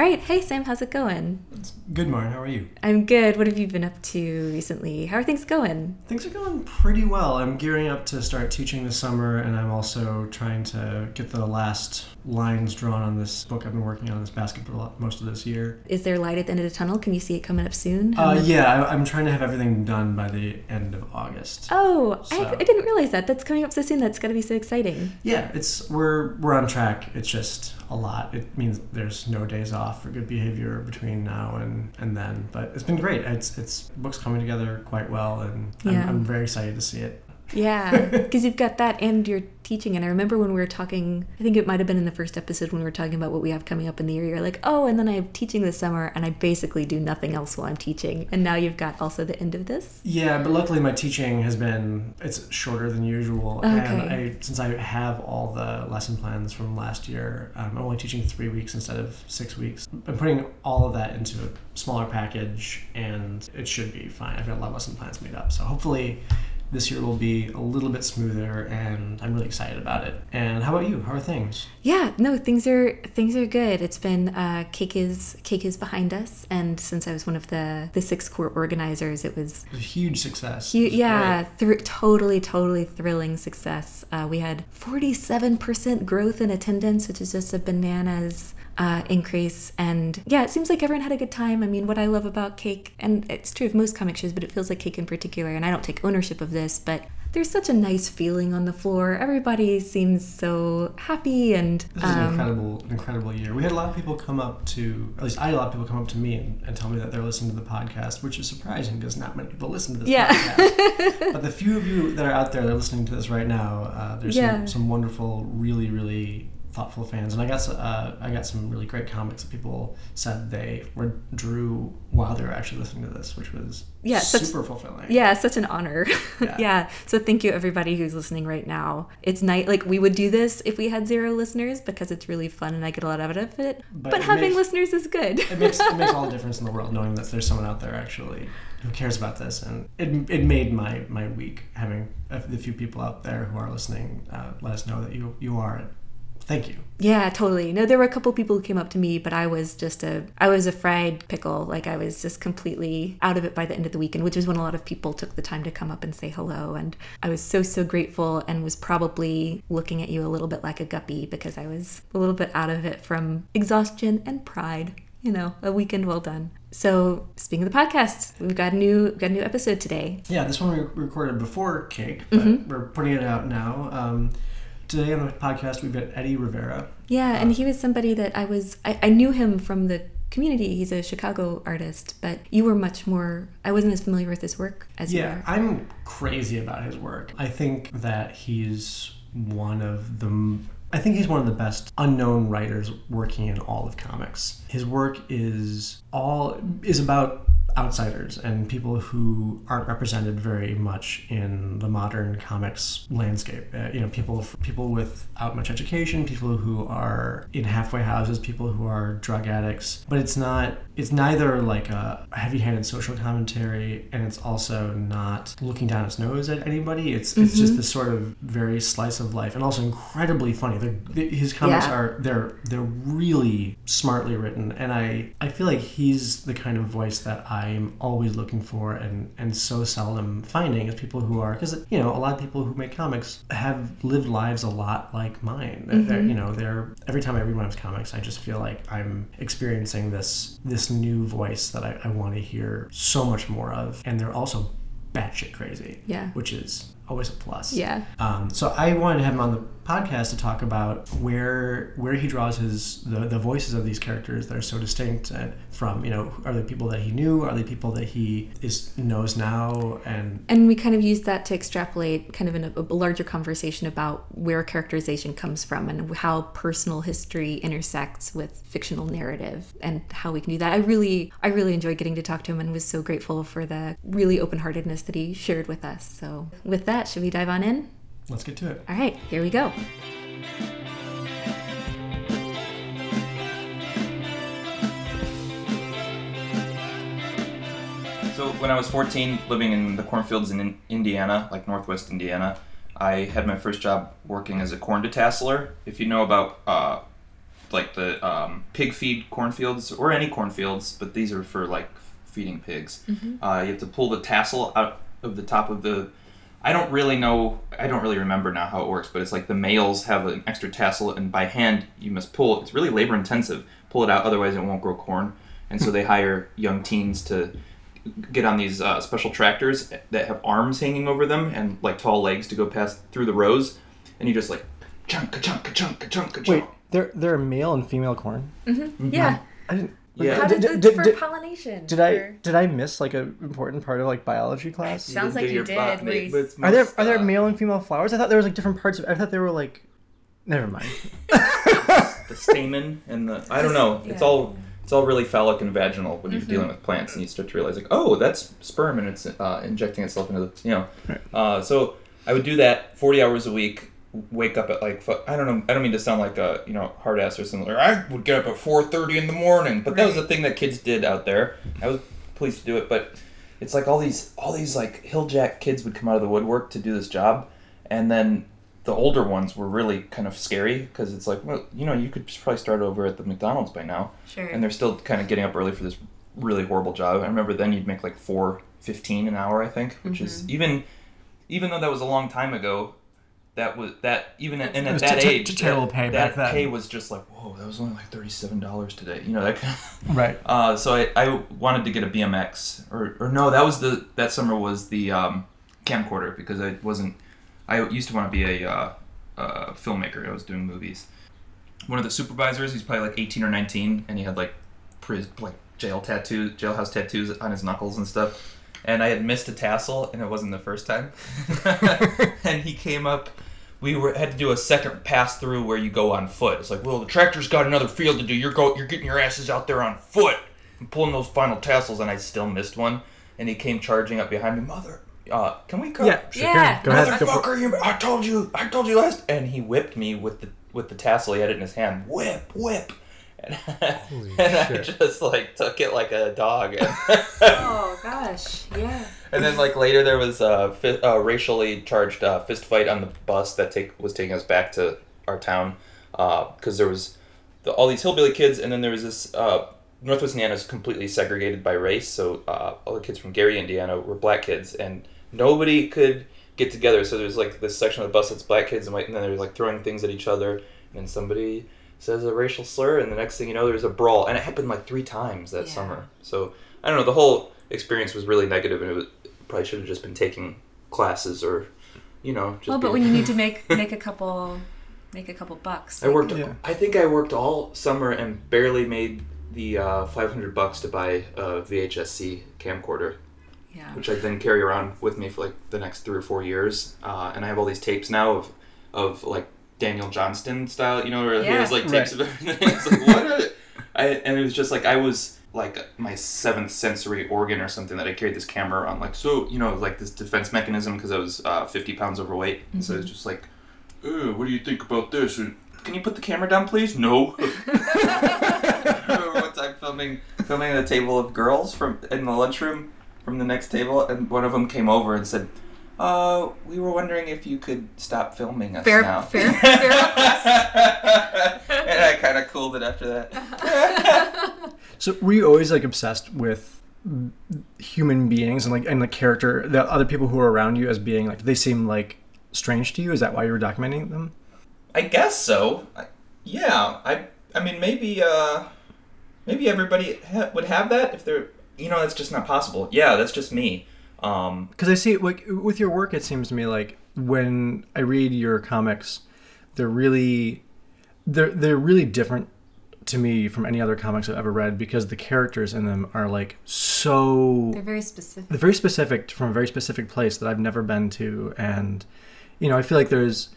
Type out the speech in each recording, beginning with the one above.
All right. Hey, Sam, how's it going? Good, Marnie. How are you? I'm good. What have you been up to recently? How are things going? Things are going pretty well. I'm gearing up to start teaching this summer, and I'm also trying to get the last lines drawn on this book I've been working on, this basketball, most of this year. Is there light at the end of the tunnel? Can you see it coming up soon? Uh, yeah, I, am trying to have everything done by the end of August. Oh, so. I, I, didn't realize that. That's coming up so soon. That's going to be so exciting. Yeah, it's we're we're on track. It's just a lot. It means there's no days off for good behavior between now and, and then. But it's been great. It's it's books coming together quite well, and yeah. I'm, I'm very excited to see it. Yeah, because you've got that and you're teaching. And I remember when we were talking, I think it might have been in the first episode when we were talking about what we have coming up in the year. You're like, oh, and then I have teaching this summer, and I basically do nothing else while I'm teaching. And now you've got also the end of this. Yeah, but luckily my teaching has been it's shorter than usual, okay. and I since I have all the lesson plans from last year, um, I'm only teaching three weeks instead of six weeks. I'm putting all of that into a smaller package, and it should be fine. I've got a lot of lesson plans made up, so hopefully this year will be a little bit smoother and I'm really excited about it. And how about you? How are things? Yeah, no, things are things are good. It's been uh, cake is cake is behind us and since I was one of the the six core organizers, it was, a huge success. Hu- yeah, th- totally totally thrilling success. Uh, we had 47% growth in attendance, which is just a bananas uh, increase. And yeah, it seems like everyone had a good time. I mean, what I love about Cake, and it's true of most comic shows, but it feels like Cake in particular, and I don't take ownership of this, but there's such a nice feeling on the floor. Everybody seems so happy and this is um, an incredible, incredible year. We had a lot of people come up to, at least I had a lot of people come up to me and, and tell me that they're listening to the podcast, which is surprising because not many people listen to this yeah. podcast. but the few of you that are out there that are listening to this right now, uh, there's yeah. some, some wonderful, really, really thoughtful fans, and I got uh, I got some really great comics that people said they were drew while they were actually listening to this, which was yeah super such, fulfilling. Yeah, such an honor. Yeah. yeah. So thank you everybody who's listening right now. It's night like we would do this if we had zero listeners because it's really fun and I get a lot out of it. But, but it having makes, listeners is good. it makes it makes all the difference in the world knowing that there's someone out there actually who cares about this, and it, it made my my week having the few people out there who are listening uh, let us know that you you are Thank you. Yeah, totally. No, there were a couple people who came up to me, but I was just a I was a fried pickle. Like I was just completely out of it by the end of the weekend, which is when a lot of people took the time to come up and say hello. And I was so so grateful and was probably looking at you a little bit like a guppy because I was a little bit out of it from exhaustion and pride. You know, a weekend well done. So, speaking of the podcast, we've got a new we've got a new episode today. Yeah, this one we recorded before Cake, but mm-hmm. we're putting it out now. Um, today on the podcast we've got Eddy Rivera. Yeah, and uh, he was somebody that I was I, I knew him from the community. He's a Chicago artist, but you were much more. I wasn't as familiar with his work as yeah, you are. I'm crazy about his work. I think that he's one of the. I think he's one of the best unknown writers working in all of comics. His work is all is about outsiders and people who aren't represented very much in the modern comics landscape. Uh, you know, people people without much education, people who are in halfway houses, people who are drug addicts. But it's not. It's neither like a heavy-handed social commentary, and it's also not looking down its nose at anybody. It's mm-hmm. it's just mm-hmm. this sort of very slice of life, and also incredibly funny. The, his comics yeah. are they're they're really smartly written, and I I feel like he's the kind of voice that I I'm always looking for and, and so seldom finding is people who are because you know a lot of people who make comics have lived lives a lot like mine. Mm-hmm. They're, you know, they're every time I read one of his comics, I just feel like I'm experiencing this this new voice that I, I want to hear so much more of, and they're also batshit crazy. Yeah, which is always a plus. Yeah. Um, so I wanted to have him on the podcast to talk about where where he draws his the, the voices of these characters that are so distinct and from you know are they people that he knew are they people that he is knows now and and we kind of use that to extrapolate kind of in a, a larger conversation about where characterization comes from and how personal history intersects with fictional narrative and how we can do that i really i really enjoyed getting to talk to him and was so grateful for the really open-heartedness that he shared with us so with that should we dive on in Let's get to it. All right, here we go. So when I was 14, living in the cornfields in Indiana, like northwest Indiana, I had my first job working as a corn detasseler. If you know about uh, like the um, pig feed cornfields or any cornfields, but these are for like feeding pigs. Uh, you have to pull the tassel out of the top of the. I don't really know. I don't really remember now how it works, but it's like the males have an extra tassel, and by hand you must pull. It's really labor intensive. Pull it out, otherwise it won't grow corn. And so they hire young teens to get on these uh, special tractors that have arms hanging over them and like tall legs to go past through the rows, and you just like chunk a chunk a chunk a chunk a Wait, chunk. there there are male and female corn. Mhm. Yeah. I didn't. Yeah. How Did- does did- did- for did- pollination? Did I for- did I miss like an important part of like biology class? Sounds like you did, botany, where you- but it's Are there most, are there uh, male and female flowers? I thought there was like different parts of. I thought they were like. Never mind. the stamen and the I don't know. It's all it's all really phallic and vaginal when you're dealing with plants, and you start to realize like, oh, that's sperm, and it's uh, injecting itself into the you know. Uh, so I would do that 40 hours a week. Wake up at like I don't know. I don't mean to sound like a you know hard ass or something. I would get up at 4:30 in the morning, but that was the thing that kids did out there. I was pleased to do it, but it's like all these all these like hill jack kids would come out of the woodwork to do this job, and then the older ones were really kind of scary because it's like, well, you know, you could probably start over at the McDonald's by now, Sure. and they're still kind of getting up early for this really horrible job. I remember then you'd make like four fifteen an hour, I think, which is mm-hmm. even, even though that was a long time ago, that was that even at, and at that t- t- age, terrible that, pay that pay was just like, whoa, that was only like thirty seven dollars today, you know that kind of. Right. Uh, so I, I wanted to get a BMX, or, or no, that was the that summer was the um, camcorder because I wasn't. I used to want to be a uh, uh, filmmaker. I was doing movies. One of the supervisors, he's probably like eighteen or nineteen, and he had like pris- like jail tattoos, jailhouse tattoos on his knuckles and stuff. And I had missed a tassel, and it wasn't the first time. and he came up. We were had to do a second pass through where you go on foot. It's like, well, the tractor's got another field to do. You're go, you're getting your asses out there on foot and pulling those final tassels. And I still missed one. And he came charging up behind me, mother. Uh, can we cut? Yeah. Sure. Yeah. Go, go ahead. Motherfucker, you, I told you, I told you last. And he whipped me with the with the tassel. He had it in his hand. Whip, whip. And, and I just like took it like a dog. oh gosh. Yeah. And then like later there was a fi- uh, racially charged uh, fist fight on the bus that take was taking us back to our town because there was the, all these hillbilly kids and then there was this uh, Northwest Indiana is completely segregated by race so uh, all the kids from Gary Indiana were black kids and nobody could get together so there's like this section of the bus that's black kids and white and then they're like throwing things at each other and then somebody says a racial slur and the next thing you know there's a brawl and it happened like three times that Yeah. summer so I don't know the whole experience was really negative and it was, probably should have just been taking classes or you know just Well, but be- when you need to make make a couple make a couple bucks. I worked Yeah. I think I worked all summer and barely made the uh, 500 bucks to buy a VHS-C camcorder Yeah. which I then carry around with me for like the next three or four years uh, and I have all these tapes now of of like Daniel Johnston style you know where he has like tapes of everything it's like what? Are I, and it was just like I was like my seventh sensory organ or something that I carried this camera around like so you know like this defense mechanism because I was uh, 50 pounds overweight. And so it's just like "Uh, what do you think about this? Can you put the camera down please? No. I remember one time filming filming at a table of girls from in the lunchroom from the next table and one of them came over and said uh, we were wondering if you could stop filming us Fair- now. fair- fair and I kind of cooled it after that. so were you always like obsessed with human beings and like and the character, the other people who are around you as being like they seem like strange to you? Is that why you were documenting them? I guess so. I, yeah, I I mean maybe uh maybe everybody ha- would have that if they're you know that's just not possible. Yeah, that's just me. Um, Because I see like with your work, it seems to me like when I read your comics, they're really they're they're really different to me from any other comics I've ever read because the characters in them are like so They're very specific. they're very specific from a very specific place that I've never been to, and you know I feel like there's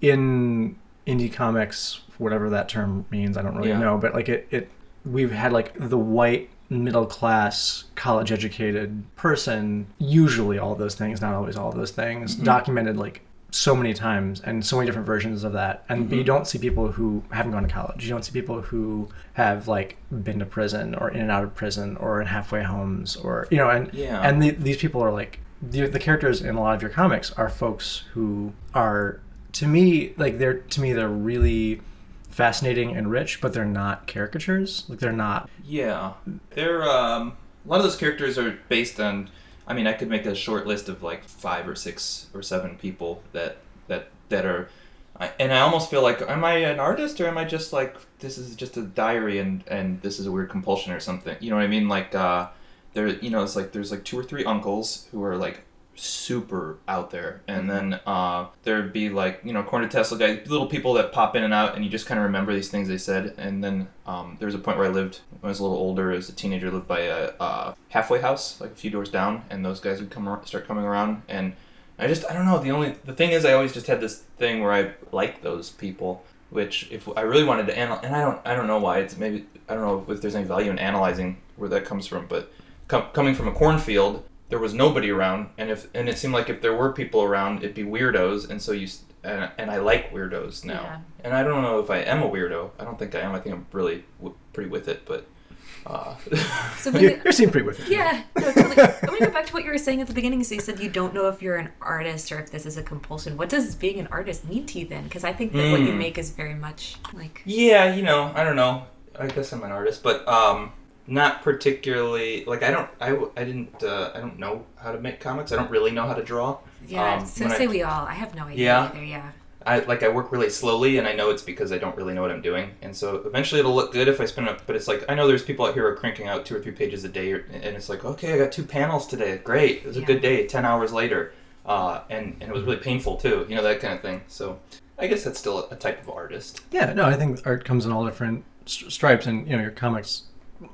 in indie comics whatever that term means I don't really Yeah. know, but like it it we've had like the white middle class college educated person usually all those things not always all those things mm-hmm. documented like so many times and so many different versions of that. And mm-hmm. you don't see people who haven't gone to college. You don't see people who have like been to prison or in and out of prison or in halfway homes or you know and Yeah. and the, these people are like the, the characters in a lot of your comics are folks who are to me like they're to me they're really fascinating and rich, but they're not caricatures. Like they're not. Yeah, they're um, a lot of those characters are based on. I mean, I could make a short list of like five or six or seven people that that that are, and I almost feel like, am I an artist or am I just like this is just a diary and and this is a weird compulsion or something? You know what I mean? Like, uh, there, you know, it's like there's like two or three uncles who are like super out there. And then uh, there'd be like you know corn detasseler guys little people that pop in and out and you just kind of remember these things they said. And then um, there was a point where i lived when i was a little older as a teenager lived by a, a halfway house like a few doors down and those guys would come ar- start coming around. And i just i don't know the only the thing is i always just had this thing where i liked those people which if i really wanted to analyze and i don't i don't know why it's maybe i don't know if there's any value in analyzing where that comes from but com- coming from a cornfield there was nobody around and if and it seemed like if there were people around it'd be weirdos and so you and, and i like weirdos now Yeah. and i don't know if i am a weirdo i don't think i am i think i'm really w- pretty with it but uh, So you, are you seem pretty with it. yeah, no, totally. I want to go back to what you were saying at the beginning. So you said you don't know if you're an artist or if this is a compulsion. What does being an artist mean to you then? Because I think that what you Mm. make is very much like yeah you know i don't know i guess i'm an artist but um not particularly like i don't I, I didn't uh, i don't know how to make comics i don't really know how to draw yeah. Um, so when I- say we all. I have no idea Yeah. either. Yeah. I like I work really slowly, and I know it's because I don't really know what I'm doing. And so eventually it'll look good if I spend up. But it's like I know there's people out here who are cranking out two or three pages a day, and it's like okay, I got two panels today. Great, it was a good day. Ten hours later, uh, and and it was really painful too. You know that kind of thing. So I guess that's still a, a type of artist. Yeah, no, I think art comes in all different stripes, and you know your comics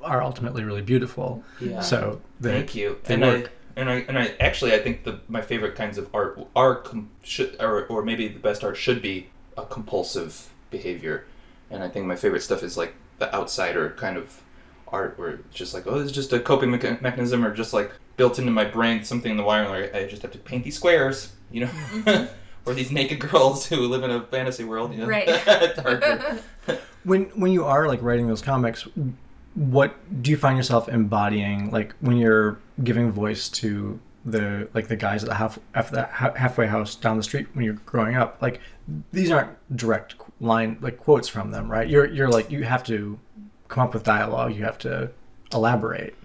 are ultimately really beautiful. Yeah. So they, Thank you. they and work. I and I and I actually I think the my favorite kinds of art are com- should or or maybe the best art should be a compulsive behavior, and I think my favorite stuff is like the outsider kind of art where it's just like oh this is just a coping mecha- mechanism or just like built into my brain something in the wiring where I just have to paint these squares you know. Mm-hmm. Or these naked girls who live in a fantasy world. You know? Right. It's hard to- when when you are like writing those comics, what do you find yourself embodying? Like when you're giving voice to the like the guys at the half at the ha- halfway house down the street when you're growing up, like these aren't direct line like quotes from them, right? You're you're like you have to come up with dialogue. You have to elaborate.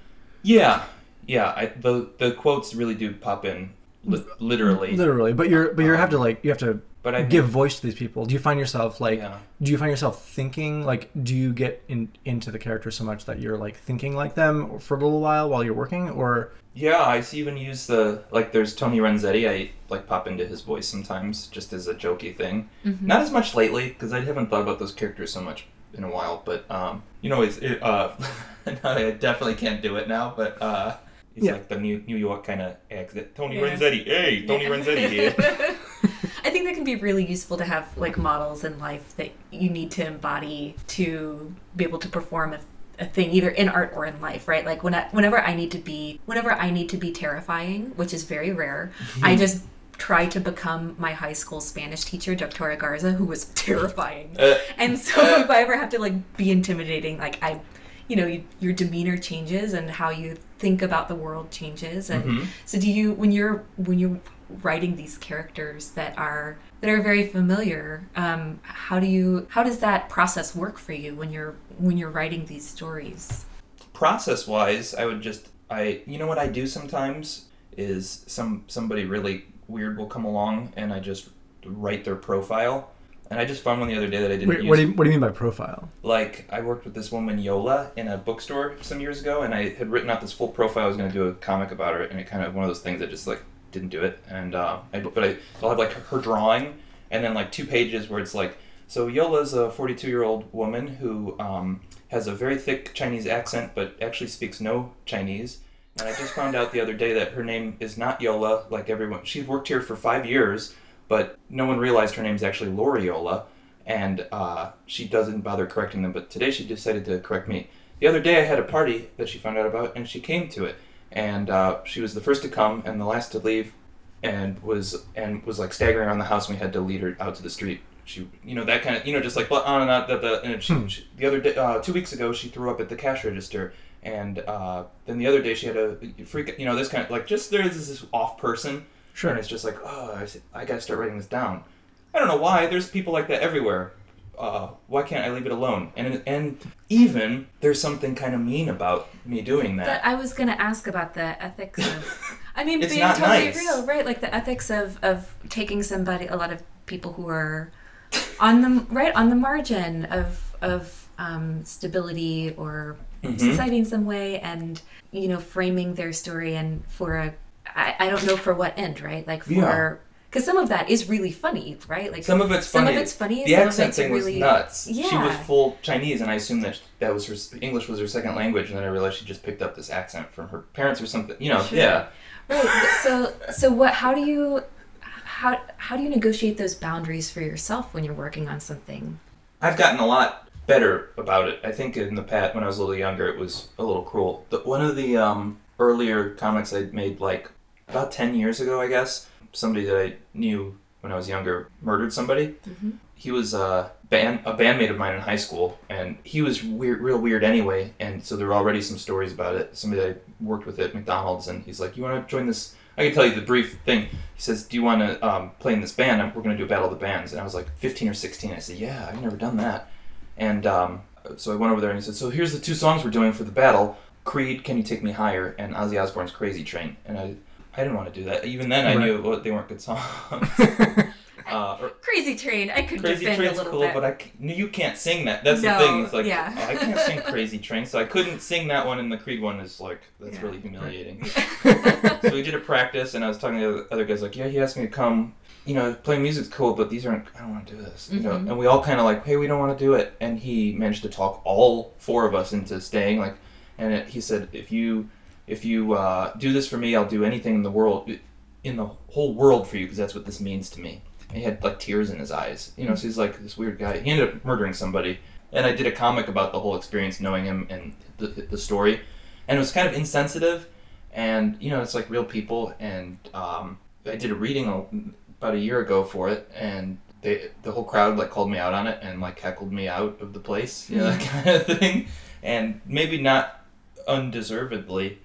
yeah, yeah. I, the the quotes really do pop in, li- literally. Literally, but you're but you have to um, like you have to But I give voice to these people. Do you find yourself like Yeah. do you find yourself thinking like do you get in into the character so much that you're like thinking like them for a little while while you're working or Yeah, I see even use the like. There's Tony Renzetti. I like pop into his voice sometimes, just as a jokey thing. Not as much lately because I haven't thought about those characters so much in a while. But um, you know, it's it, uh, I definitely can't do it now. But uh, it's Yeah. like the New New York kind of accent. Tony Yeah. Renzetti, hey, Tony Yeah. Renzetti here. I think that can be really useful to have like models in life that you need to embody to be able to perform a, a thing either in art or in life, right? Like when I, whenever I need to be whenever I need to be terrifying, which is very rare, I just try to become my high school Spanish teacher, Doctora Garza, who was terrifying. Uh, And so if I ever have to like be intimidating, like I, you know, you, your demeanor changes and how you think about the world changes. And Mhm. so do you when you're when you're writing these characters that are that are very familiar, um, how do you how does that process work for you when you're when you're writing these stories? process wise i would just i you know what i do sometimes is some somebody really weird will come along and i just write their profile. And i just found one the other day that i didn't wait, use what do you what do you mean by profile? Like i worked with this woman yola in a bookstore some years ago and i had written out this full profile. I was going to do a comic about her and it kind of one of those things that just like didn't do it and uh, I, but I, i'll have like her drawing and then like two pages where it's like so yola's a 42 year old woman who um, has a very thick chinese accent but actually speaks no chinese and i just found out the other day that her name is not yola like everyone she's worked here for five years but no one realized her name's actually Loriola, and uh, she doesn't bother correcting them. But today she decided to correct me. The other day I had a party that she found out about, and she came to it, and uh, she was the first to come and the last to leave, and was and was like staggering around the house, and we had to lead her out to the street. She, you know, that kind of, you know, just like on and on. The, the, and she, Hmm. she, the other day, uh, two weeks ago, she threw up at the cash register, and uh, then the other day she had a freak, you know, this kind of like just there's this off person. Sure. And it's just like, oh, I, I gotta start writing this down. I don't know why. There's people like that everywhere. Uh, why can't I leave it alone? And and even there's something kind of mean about me doing that. But I was gonna ask about the ethics of. I mean, being totally nice. real, right? Like the ethics of of taking somebody. A lot of people who are on the right on the margin of of um, stability or Mhm. society in some way, and you know, framing their story and for a. I, I don't know for what end, right? Like Yeah. Because some of that is really funny, right? Like Some of it's funny. some of it's funny. The accent thing really, was nuts. Yeah. She was full Chinese, and I assumed that that was her English was her second language, and then I realized she just picked up this accent from her parents or something. You know, Sure. yeah. Right. So so what? How do you how how do you negotiate those boundaries for yourself when you're working on something? I've gotten a lot better about it. I think in the past, when I was a little younger, it was a little cruel. The, one of the um, earlier comics I made, like about ten years ago, I guess, somebody that I knew when I was younger murdered somebody. He was a band a bandmate of mine in high school, and he was weird, real weird anyway. And so there were already some stories about it. Somebody that I worked with at McDonald's, and he's like, "You want to join this?" I can tell you the brief thing. He says, "Do you want to um, play in this band? We're going to do a battle of the bands." And I was like 15 or 16. I said, "Yeah, I've never done that." And um, so I went over there and he said, "So here's the two songs we're doing for the battle: Creed, Can You Take Me Higher, and Ozzy Osbourne's Crazy Train." And I, I didn't want to do that. Even then, I knew well, they weren't good songs. uh, or, Crazy Train. I could Crazy defend a Train's little cool, bit. but I c- no, you can't sing that. That's No, the thing. It's like yeah. I can't sing Crazy Train, so I couldn't sing that one. And the Creed one is like that's Yeah. really humiliating. so we did a practice, and I was talking to the other guys like, yeah, he asked me to come. You know, playing music's cool, but these aren't. I don't want to do this. You know, Mhm. and we all kind of like, hey, we don't want to do it. And he managed to talk all four of us into staying. Like, and it, he said, if you if you uh, do this for me, I'll do anything in the world, in the whole world for you, because that's what this means to me. And he had like tears in his eyes. You know, so he's like this weird guy. He ended up murdering somebody. And I did a comic about the whole experience, knowing him and the, the story. And it was kind of insensitive. And, you know, it's like real people. And um, I did a reading about a year ago for it. And they, the whole crowd like called me out on it and like heckled me out of the place, you know, that kind of thing. And maybe not undeservedly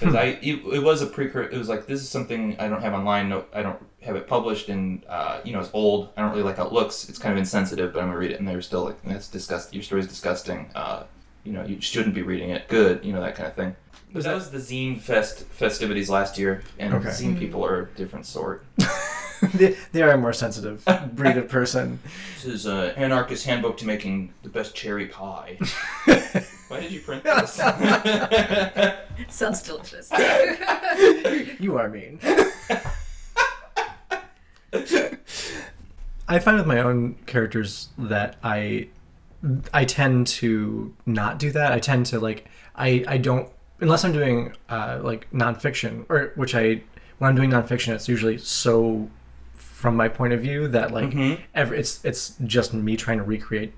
because I it, it was a precursor. It was like this is something I don't have online. No, I don't have it published, and uh, you know it's old. I don't really like how it looks. It's kind of insensitive, but I'm gonna read it, and they're still like that's disgusting. Your story's disgusting. Uh, you know you shouldn't be reading it. Good, you know that kind of thing. But that was the zine fest festivities last year, and Okay. zine people are a different sort. they, they are a more sensitive breed of person. This is uh, anarchist handbook to making the best cherry pie. Why did you print this? Sounds delicious. you are mean. I find with my own characters that I I tend to not do that. I tend to like I I don't unless I'm doing uh, like nonfiction or which I when I'm doing nonfiction it's usually so from my point of view that like Mhm. ever it's it's just me trying to recreate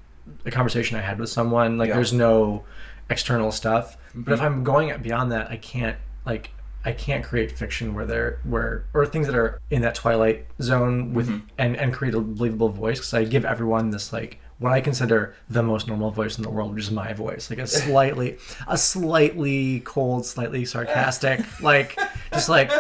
a conversation I had with someone. Like Yeah. there's no external stuff. But if mhm. I'm going beyond that, I can't like I can't create fiction where they're where or things that are in that twilight zone with mhm. and and create a believable voice. Because I give everyone this like what I consider the most normal voice in the world, which is my voice, like a slightly a slightly cold, slightly sarcastic, like just like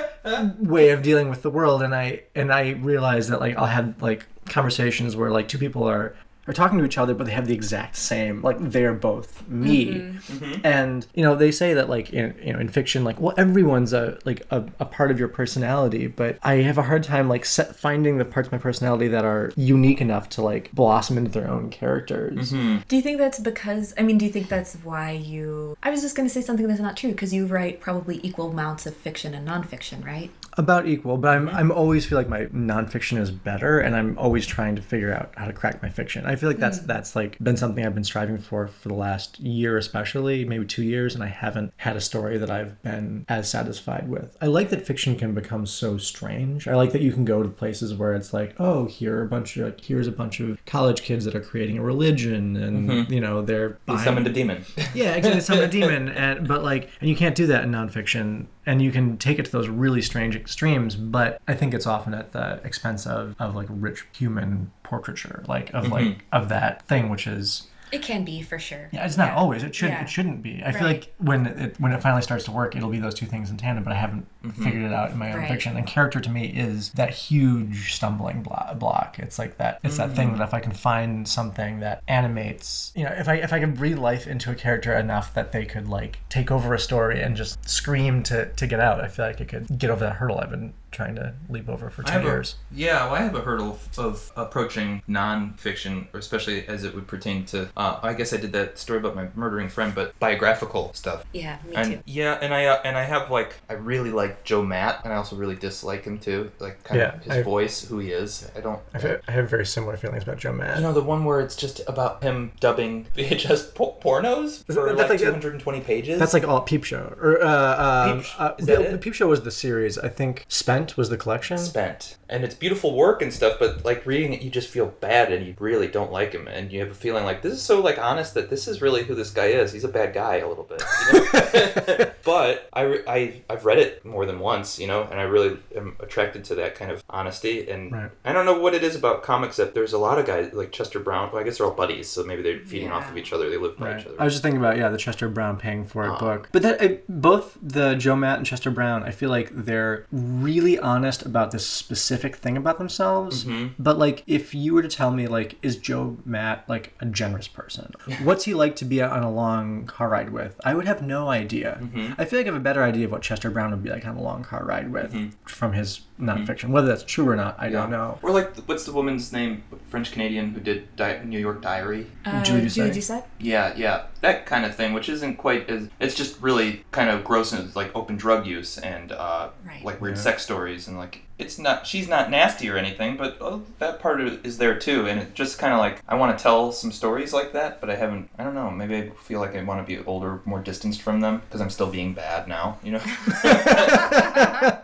way of dealing with the world. And I and I realize that like I'll have like conversations where like two people are are talking to each other but they have the exact same like they're both me mm-hmm. Mm-hmm. and you know they say that like in you know in fiction like well everyone's a like a, a part of your personality but i have a hard time like set, finding the parts of my personality that are unique enough to like blossom into their own characters mm-hmm. Do you think that's because, I mean, do you think that's why you. I was just going to say something that's not true because you write probably equal amounts of fiction and nonfiction, right? About equal but i'm i'm always feel like my nonfiction is better and i'm always trying to figure out how to crack my fiction. I feel like that's that's like been something i've been striving for for the last year especially maybe two years and i haven't had a story that i've been as satisfied with. I like that fiction can become so strange. I like that you can go to places where it's like oh here are a bunch of here's a bunch of college kids that are creating a religion and you know they're He buying- summoned a demon. yeah, exactly. Summon a demon, and but like, and you can't do that in nonfiction, and you can take it to those really strange extremes. But I think it's often at the expense of of like rich human portraiture, like of like mm-hmm. of that thing, which is It can be for sure. Yeah, it's not always. It should. Yeah. It shouldn't be. I feel like when it when it finally starts to work, it'll be those two things in tandem. But I haven't mm-hmm. figured it out in my own Right. fiction. And character to me is that huge stumbling blo- block. It's like that. It's that thing mm. that if I can find something that animates, you know, if I if I can breathe life into a character enough that they could like take over a story and just scream to to get out, I feel like it could get over that hurdle I've been trying to leap over for ten have a, years. yeah, well, I have a hurdle of, of approaching nonfiction, or especially as it would pertain to. Uh, I guess I did that story about my murdering friend, but biographical stuff. Yeah, me and too. yeah, and I uh, and I have like I really like Joe Matt, and I also really dislike him too. Like kind Yeah, of his I- voice, who he is. I don't. I have, I have very similar feelings about Joe Matt. You know the one where it's just about him dubbing VHS po- pornos for that- like, that's like- 220 pages. That's like all Peep Show. Or uh, um, Peep uh, is that the- Peep Show was the series. I think Spent was the collection. spent, and it's beautiful work and stuff. But like reading it, you just feel bad, and you really don't like him, and you have a feeling like this is so like honest that this is really who this guy is. He's a bad guy a little bit. You know? but I, I I've read it more than once, you know, and I really am attracted to that kind of honesty. And Right. I don't know what it is about comics that there's a lot of guys like Chester Brown. Well, I guess they're all buddies, so maybe they're feeding off of each other. They live by Right. each other. I was just thinking about yeah, the Chester Brown paying for it Uh-huh. book. But that I, both the Joe Matt and Chester Brown, I feel like they're really honest about this specific thing about themselves. Mhm. But like, if you were to tell me like, is Joe Matt like a generous person? What's he like to be on a long car ride with? I would have no idea. Mhm. I feel like I have a better idea of what Chester Brown would be like on a long car ride with Mhm. from his nonfiction. Whether that's true or not, I don't know. Or like, what's the woman's name? French Canadian who did Di- New York Diary. Uh, Julie Doucet? Julie Doucet? Yeah, yeah, that kind of thing, which isn't quite as. It's just really kind of gross and it's like open drug use and uh, Right. like weird Yeah. sex stories and like it's not. She's not nasty or anything, but oh, that part of it is there too, and it just kind of like I want to tell some stories like that, but I haven't. I don't know. Maybe I feel like I want to be older, more distanced from them because I'm still being bad now. You know.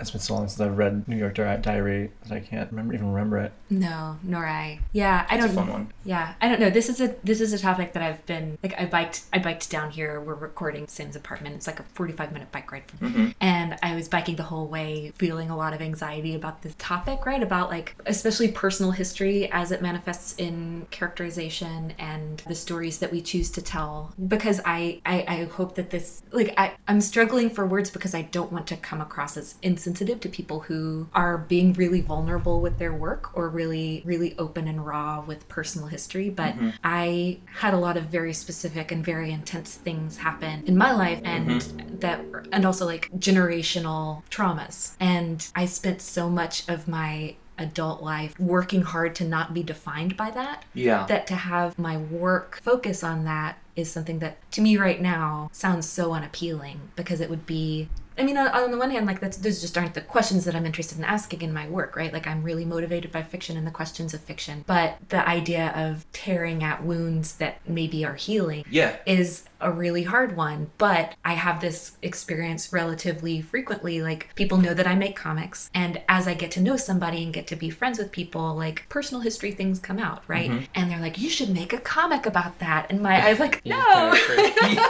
It's been so long since I've read New York Di- Diary that I can't remember even remember it. No, nor I. Yeah, I It's a don't. fun one. Yeah, I don't know. This is a this is a topic that I've been like. I biked I biked down here. We're recording Sam's apartment. It's like a forty five minute bike ride from Mm-hmm. and I was biking the whole way, feeling a lot of anxiety about this topic, right? About like especially personal history as it manifests in characterization and the stories that we choose to tell. Because I I, I hope that this like I I'm struggling for words because I don't want to come across as insensitive to people who are being really vulnerable with their work or really really open and raw with personal history. But mm-hmm. I had a lot of very specific and very intense things happen in my life and mm-hmm. that and also like generational traumas and i spent so much of my adult life working hard to not be defined by that Yeah. that to have my work focus on that is something that to me right now sounds so unappealing because it would be I mean, on, the one hand, like that's those just aren't the questions that I'm interested in asking in my work, right? Like I'm really motivated by fiction and the questions of fiction, but the idea of tearing at wounds that maybe are healing yeah. is a really hard one, but I have this experience relatively frequently. Like, people know that I make comics, and as I get to know somebody and get to be friends with people, like, personal history things come out, right? Mm-hmm. And they're like, you should make a comic about that. And my, I was like, no.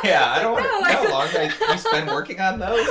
yeah, I don't No, how long I you spend working on those.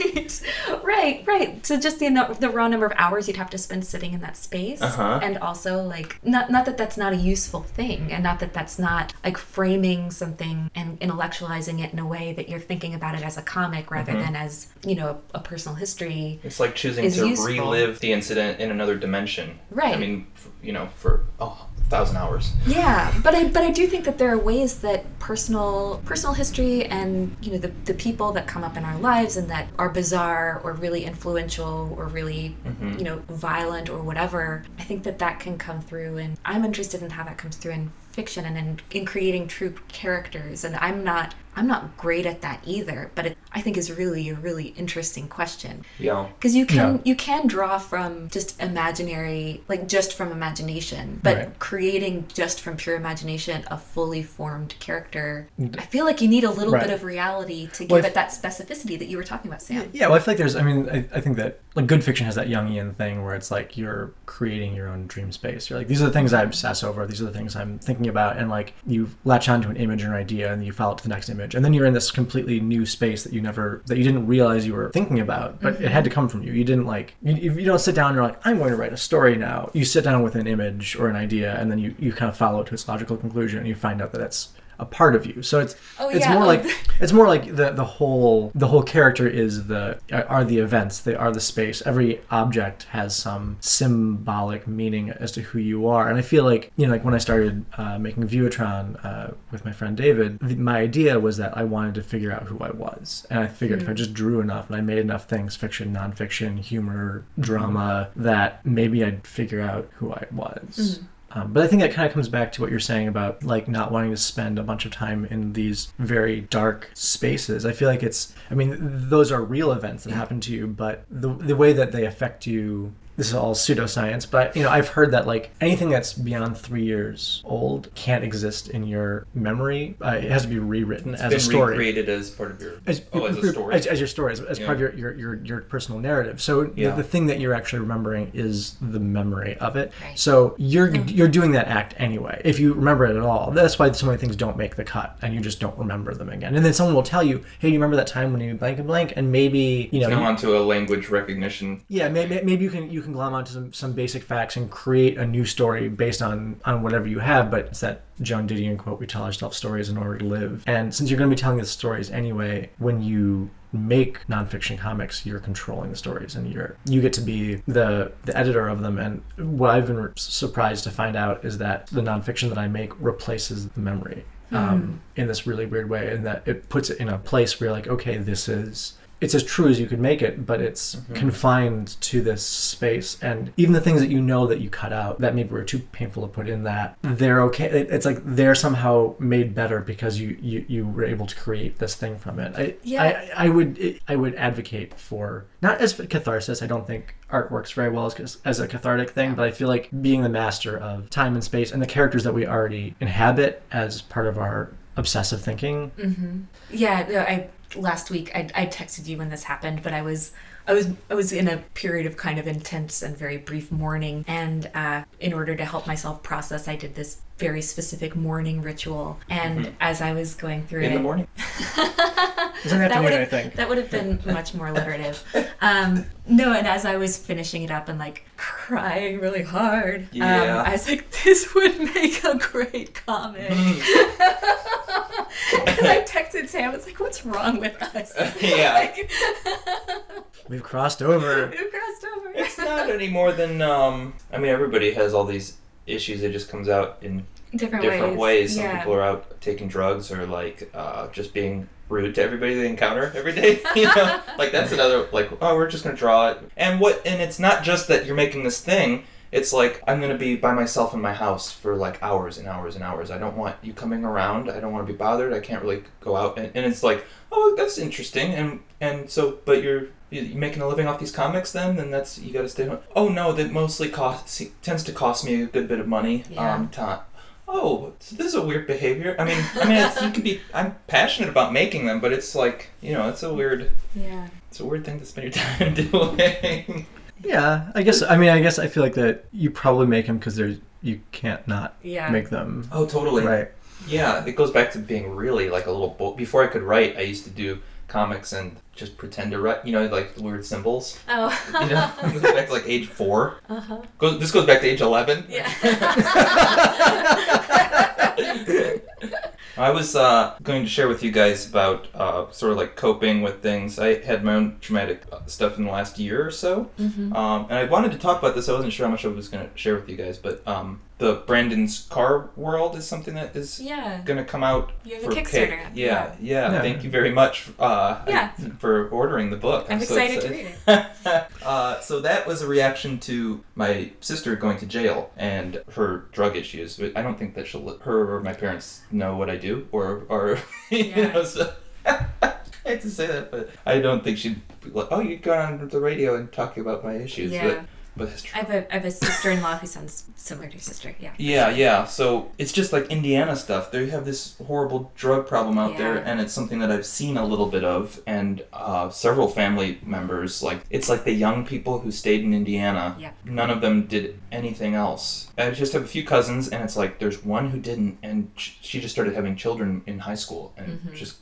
right, right, right. So just the the raw number of hours you'd have to spend sitting in that space, Uh-huh. and also like not not that that's not a useful thing, and not that that's not like framing something and intellectualizing it in a way that you're thinking about it as a comic rather Mm-hmm. than as you know a, a personal history. It's like choosing to useful. relive the incident in another dimension. Right. I mean, f- you know, for oh, a thousand hours. Yeah, but I but I do think that there are ways that personal personal history and you know the the people that come up in our lives and that are bizarre or really influential or really Mhm. you know violent or whatever. I think that that can come through, and I'm interested in how that comes through in fiction and in, in creating true characters. And I'm not I'm not great at that either, but it I think is really a really interesting question Yeah. because you can Yeah. you can draw from just imaginary like just from imagination but Right. creating just from pure imagination a fully formed character i feel like you need a little Right. bit of reality to give Well, I- it that specificity that you were talking about sam Yeah, well, I feel like there's. I mean, I, I think that like good fiction has that Jungian thing where it's like you're creating your own dream space. You're like, these are the things I obsess over. These are the things I'm thinking about, and like you latch onto an image or an idea, and you follow it to the next image image, and then you're in this completely new space that you never that you didn't realize you were thinking about, but it had to come from you. You didn't like you, you don't sit down and you're like I'm going to write a story now. You sit down with an image or an idea, and then you you kind of follow it to its logical conclusion, and you find out that it's a part of you. So it's Oh, it's yeah. more like it's more like the the whole the whole character is the are the events they are the space. Every object has some symbolic meaning as to who you are. And i feel like you know like when i started uh, making viewatron uh, with my friend david the, my idea was that i wanted to figure out who i was. And i figured if i just drew enough and i made enough things fiction nonfiction humor drama that maybe i'd figure out who i was um, but I think that kind of comes back to what you're saying about like not wanting to spend a bunch of time in these very dark spaces. I feel like it's, I mean, those are real events that happen to you, but the, the way that they affect you, this is all pseudoscience, but you know, I've heard that like anything that's beyond three years old can't exist in your memory. Uh, it has to be rewritten as been a story. recreated as part of your As, oh as a story. as, as your story, as, as Yeah. part of your, your, your, your personal narrative. So Yeah. the, the thing that you're actually remembering is the memory of it. Right. So you're you're doing that act anyway. If you remember it at all, that's why so many things don't make the cut, and you just don't remember them again. And then someone will tell you, "Hey, do you remember that time when you blank and blank?" And maybe you know, Come onto a language recognition. yeah, maybe, maybe you can you can glom onto some, some basic facts and create a new story based on on whatever you have. But it's that Joan Didion quote: "We tell ourselves stories in order to live." And since you're going to be telling the stories anyway, when you make nonfiction comics, you're controlling the stories, and you're you get to be the the editor of them. And what I've been surprised to find out is that the nonfiction that I make replaces the memory. Um, in this really weird way, and that it puts it in a place where you're like, okay, this is it's as true as you could make it, but it's mm-hmm. confined to this space. And even the things that you know that you cut out that maybe were too painful to put in that, they're okay. It's like they're somehow made better because you you, you were able to create this thing from it. I, Yeah. I, I would I would advocate for not as catharsis. I don't think art works very well as, as a cathartic thing, but I feel like being the master of time and space and the characters that we already inhabit as part of our obsessive thinking. Mm-hmm. Yeah, no, I last week I, I texted you when this happened, but I was I was I was in a period of kind of intense and very brief mourning, and uh, in order to help myself process, I did this very specific morning ritual. And as I was going through In it, the morning. Isn't that, that the would I have think? that would have been much more alliterative. Um, no, and as I was finishing it up and like crying really hard, Yeah. um, I was like, "This would make a great comic." and I texted Sam. I was like, "What's wrong with us?" Yeah. Like, We've crossed over. who crossed over? It's not any more than um. I mean, everybody has all these issues. It just comes out in different, different ways. Some yeah. people are out taking drugs or like uh, just being rude to everybody they encounter every day. you know, like that's another like oh we're just gonna draw it. And what and it's not just that you're making this thing. It's like I'm gonna be by myself in my house for like hours and hours and hours. I don't want you coming around. I don't want to be bothered. I can't really go out. And, and it's like oh that's interesting. And and so but you're you making a living off these comics then then that's you got to stay home. oh no that mostly costs tends to cost me a good bit of money Yeah. um time oh so this is a weird behavior i mean i mean it's, you can be i'm passionate about making them but it's like you know it's a weird Yeah. it's a weird thing to spend your time doing Yeah, I guess. I mean, I guess I feel like that you probably make them because there's you can't not Yeah. make them. oh totally Right. yeah it goes back to being really like a little bo- before i could write i used to do comics and just pretend to write you know like weird symbols Oh. you know it goes back to like age 4 uh-huh. Goes, this goes back to age 11 Yeah. I was uh, going to share with you guys about uh, sort of like coping with things. I had my own traumatic uh, stuff in the last year or so, Mhm. um, and I wanted to talk about this. I wasn't sure how much I was going to share with you guys, but um, the Brandon's Car World is something that is yeah. going to come out. You have a for Kickstarter. Yeah, yeah, Yeah. Thank you very much uh, Yeah. for ordering the book. I'm so excited to read it. uh, so that was a reaction to my sister going to jail and her drug issues. I don't think that she'll let her or my parents know what I do, or or you Yeah. know. So I hate to say that, but I don't think she'd be like, "Oh, you'd go on the radio and talk about my issues." Yeah. But that's true. I have a I have a sister-in-law who sounds similar to your sister. Yeah. Yeah, yeah. So it's just like Indiana stuff. They have this horrible drug problem out there, and it's something that I've seen a little bit of, and uh, several family members. Like it's like the young people who stayed in Indiana. Yeah. None of them did anything else. I just have a few cousins, and it's like there's one who didn't, and she just started having children in high school, and Mhm. just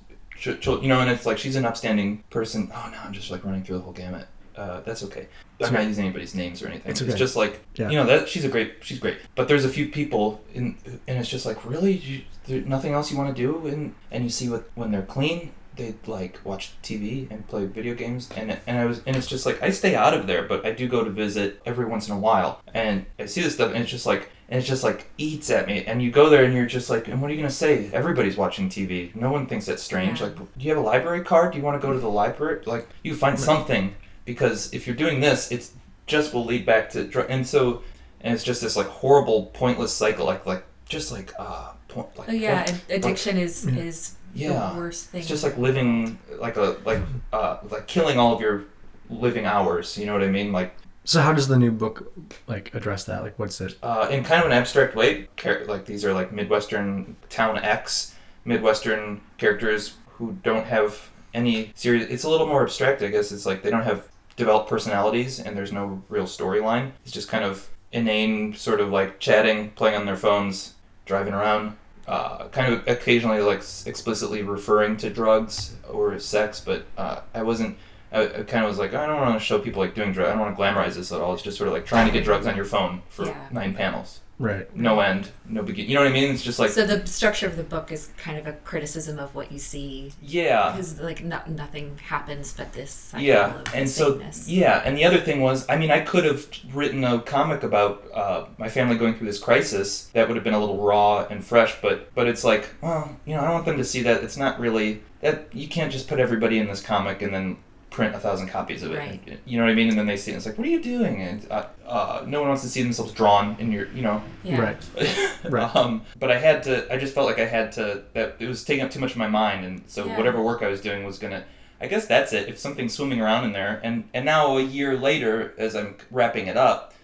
you know, and it's like she's an upstanding person. Oh no, I'm just like running through the whole gamut. Uh, that's okay. I'm not using anybody's names or anything. It's It's, just like Yeah. you know that she's a great, she's great. But there's a few people in, and it's just like really, you, there, nothing else you want to do, and and you see what when they're clean, they like watch TV and play video games, and and I was and it's just like I stay out of there, but I do go to visit every once in a while, and I see this stuff, and it's just like. And it's just like eats at me, and you go there, and you're just like, and what are you gonna say? Everybody's watching TV. No one thinks that's strange. Yeah. Like, do you have a library card? Do you want to go to the library? Like, you find something because if you're doing this, it's just will lead back to dr- and so and it's just this like horrible pointless cycle like like just like uh point like Oh yeah, point- ad- addiction is Yeah. is yeah the worst thing. it's just like living like a like uh like killing all of your living hours you know what i mean like So how does the new book like address that? Like, what's it? uh, in kind of an abstract way char- like these are like midwestern town x midwestern characters who don't have any serious it's a little more abstract i guess it's like they don't have developed personalities and there's no real storyline it's just kind of inane sort of like chatting playing on their phones driving around uh, kind of occasionally like explicitly referring to drugs or sex but uh, i wasn't I, I kind of was like, I don't want to show people like doing drugs. I don't want to glamorize this at all. It's just sort of like trying to get drugs on your phone for Yeah. nine panels Right. no end, no begin. You know what I mean? It's just like so the structure of the book is kind of a criticism of what you see yeah, because like no, nothing happens but this cycle yeah. of And so sameness. yeah, and the other thing was, I mean, I could have written a comic about uh, my family going through this crisis that would have been a little raw and fresh, but but it's like, well, you know, I don't want them to see that. It's not really that you can't just put everybody in this comic and then print a thousand copies of it. Right. You know what I mean? And then they see it. And it's like, what are you doing? And uh, uh, no one wants to see themselves drawn in your, you know. yeah. Right. Right. um, but I had to. I just felt like I had to. That it was taking up too much of my mind, and so Yeah. whatever work I was doing was gonna. I guess that's it. If something's swimming around in there, and and now a year later, as I'm wrapping it up,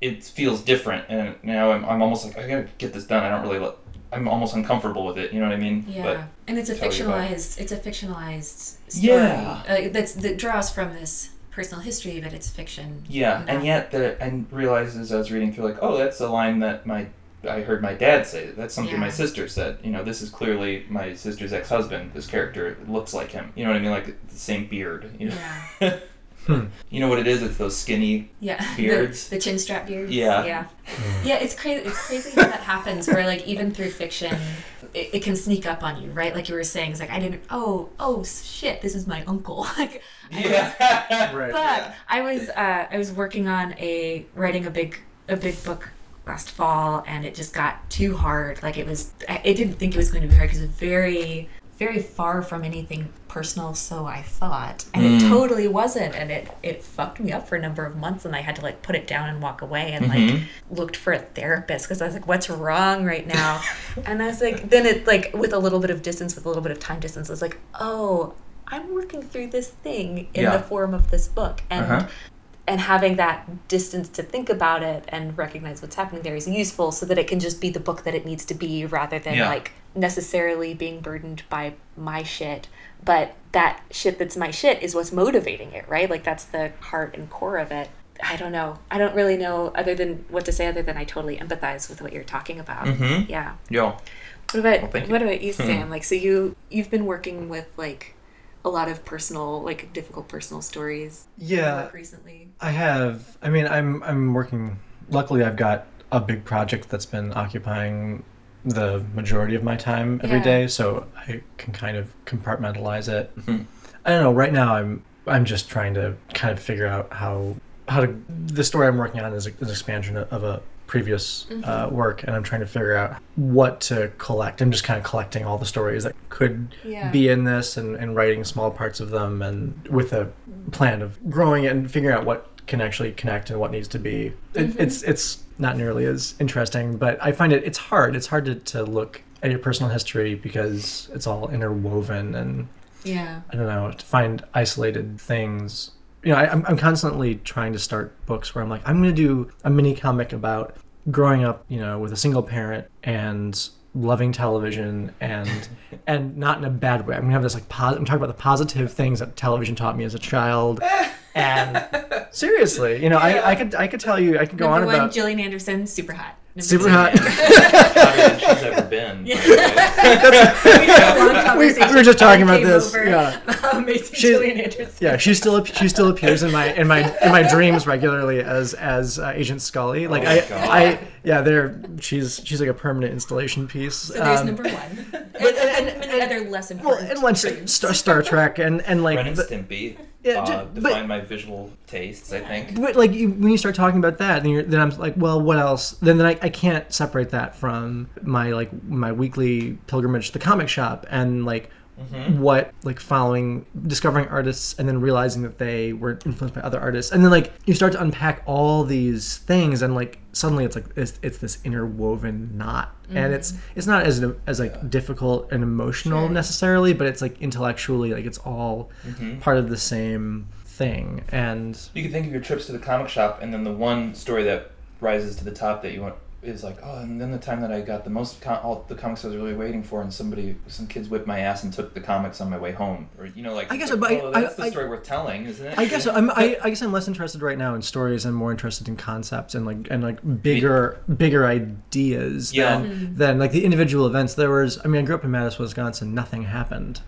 it feels different, and now I'm, I'm almost like I gotta get this done. I don't really. I'm almost uncomfortable with it. You know what I mean? Yeah, and it's a tell you about fictionalized. It's a fictionalized story. Yeah. uh, that's that draws from this personal history, but it's fiction. But yeah, and yet the I realized as I was reading through, like, oh, that's a line that my I heard my dad say. That's something my sister said. You know, this is clearly my sister's ex-husband. This character looks like him. You know what I mean? Like the same beard. You know, Yeah, you know what it is? It's those skinny. yeah. Beards. the, the chin strap beards. Yeah. yeah, yeah. It's crazy. It's crazy how that happens. Where like even through fiction, it, it can sneak up on you, right? Like you were saying, it's like I didn't. Oh, oh shit! This is my uncle. like, I Yeah. Right. but I was uh, I was working on a writing a big a big book last fall, and it just got too hard. Like it was, I I didn't think it was going to be hard because it's very very far from anything personal. So I thought, and it Mm. totally wasn't, and it it fucked me up for a number of months, and I had to like put it down and walk away, and like Mhm. looked for a therapist because I was like, what's wrong right now? and I was like, then it like with a little bit of distance, with a little bit of time distance, I was like, oh. I'm working through this thing in Yeah. the form of this book, and Uh-huh. And having that distance to think about it and recognize what's happening there is useful so that it can just be the book that it needs to be rather than Yeah. like necessarily being burdened by my shit but that shit that's my shit is what's motivating it right like that's the heart and core of it i don't know i don't really know other than what to say other than i totally empathize with what you're talking about Mhm. yeah Yo. what about Well, what about you Hmm. sam like so you you've been working with like a lot of personal like difficult personal stories Yeah. recently I have. I mean, I'm I'm working. Luckily, I've got a big project that's been occupying the majority of my time every Yeah. day, so I can kind of compartmentalize it. Mhm. I don't know. Right now, I'm I'm just trying to kind of figure out how how to. The story I'm working on is a- an expansion of a previous uh, work, and I'm trying to figure out what to collect. I'm just kind of collecting all the stories that could Yeah. be in this, and, and writing small parts of them, and with a plan of growing it and figuring out what can actually connect and what needs to be. It, It's it's not nearly as interesting, but I find it it's hard. It's hard to, to look at your personal history because it's all interwoven and yeah I don't know, to find isolated things. You know, I, I'm, I'm constantly trying to start books where I'm like, I'm going to do a mini comic about growing up, you know, with a single parent and loving television and and not in a bad way. I'm gonna have this like pos- I'm talking about the positive things that television taught me as a child. And seriously, you know, I, I could I could tell you I could go Number on one, about Gillian Anderson, super hot. Super hot. Hotter than she's ever been. by we had a long We- were just talking about this, over yeah. about Amazing She- Anderson. Yeah, she still she still appears in my in my in my dreams regularly as as uh, Agent Scully. Like Oh I God. I yeah, there she's she's like a permanent installation piece. So there's Um, number one. And, and, many other less important. well, and once. Star, Star Trek and and like Ren and Stimpy Yeah, uh, ju- but- define my visual tastes, I think. But like you, when you start talking about that, then, you're, then I'm like, well, what else? Then then I, I can't separate that from my like my weekly pilgrimage to the comic shop and like Mm-hmm. what like following discovering artists and then realizing that they were influenced by other artists and then like you start to unpack all these things and like suddenly it's like it's, it's this interwoven knot and it's it's not as as like difficult and emotional Sure. necessarily but it's like intellectually like it's all Mm-hmm. part of the same thing and You can think of your trips to the comic shop, and then the one story that rises to the top that you want is like, oh, and then the time that I got the most com- all the comics I was really waiting for, and somebody, some kids whipped my ass and took the comics on my way home, or you know, like I guess it's like, I- oh, I- that's the I- story worth telling, isn't it? I guess I'm. I, I guess I'm less interested right now in stories and more interested in concepts and like and like bigger bigger ideas Yeah. than mm-hmm. than like the individual events. There was. I mean, I grew up in Madison, Wisconsin. Nothing happened.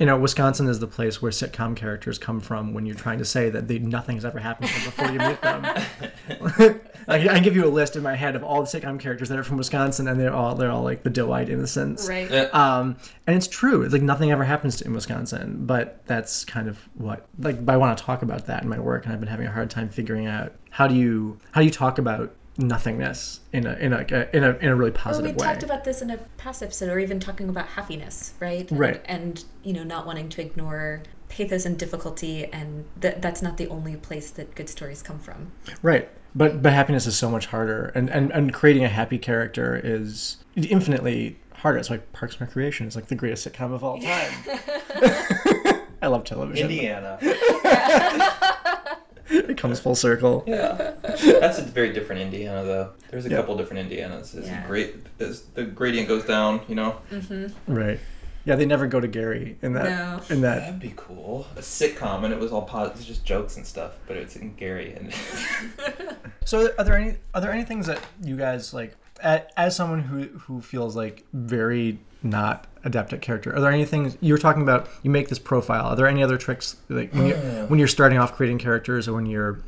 You know, Wisconsin is the place where sitcom characters come from when you're trying to say that they, nothing's ever happened before you meet them. I, I can give you a list in my head of all the sitcom characters that are from Wisconsin, and they're all they're all like the doe-eyed innocents. Right. Yeah. Um, and it's true. It's like nothing ever happens in Wisconsin, but that's kind of what like. But I want to talk about that in my work, and I've been having a hard time figuring out how do you how do you talk about nothingness in a in a in a in a really positive Well, we way. We talked about this in a past episode, or even talking about happiness, right? And, Right. And you know, not wanting to ignore pathos and difficulty, and that that's not the only place that good stories come from. Right. But but happiness is so much harder, and and and creating a happy character is infinitely harder. It's like Parks and Recreation is like the greatest sitcom of all time. I love television. Indiana. It comes full circle. Yeah, that's a very different Indiana, though. There's a Yeah. couple different Indianas. It's Yeah. great. As the gradient goes down, you know. Mm-hmm. Right. Yeah, they never go to Gary in that No. in that That'd be cool. A sitcom, and it was all positive, just jokes and stuff, but it's in Gary. And So are there any are there any things that you guys like a- as someone who who feels like very not adept at character? Are there any things you were talking about? You make this profile. Are there any other tricks like when you're, when you're starting off creating characters or when you're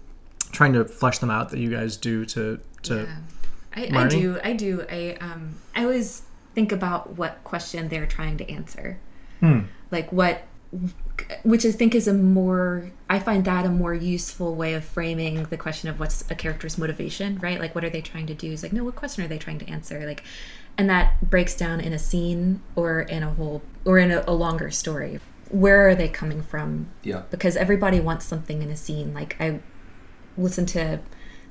trying to flesh them out that you guys do to to Yeah. I, I do. I do. I um. I always think about what question they're trying to answer. Hmm. Like what, which I think is a more. I find that a more useful way of framing the question of what's a character's motivation, right? Like what are they trying to do? Is like no, what question are they trying to answer? Like, and that breaks down in a scene or in a whole or in a, a longer story. Where are they coming from? yeah, because everybody wants something in a scene. Like I listened to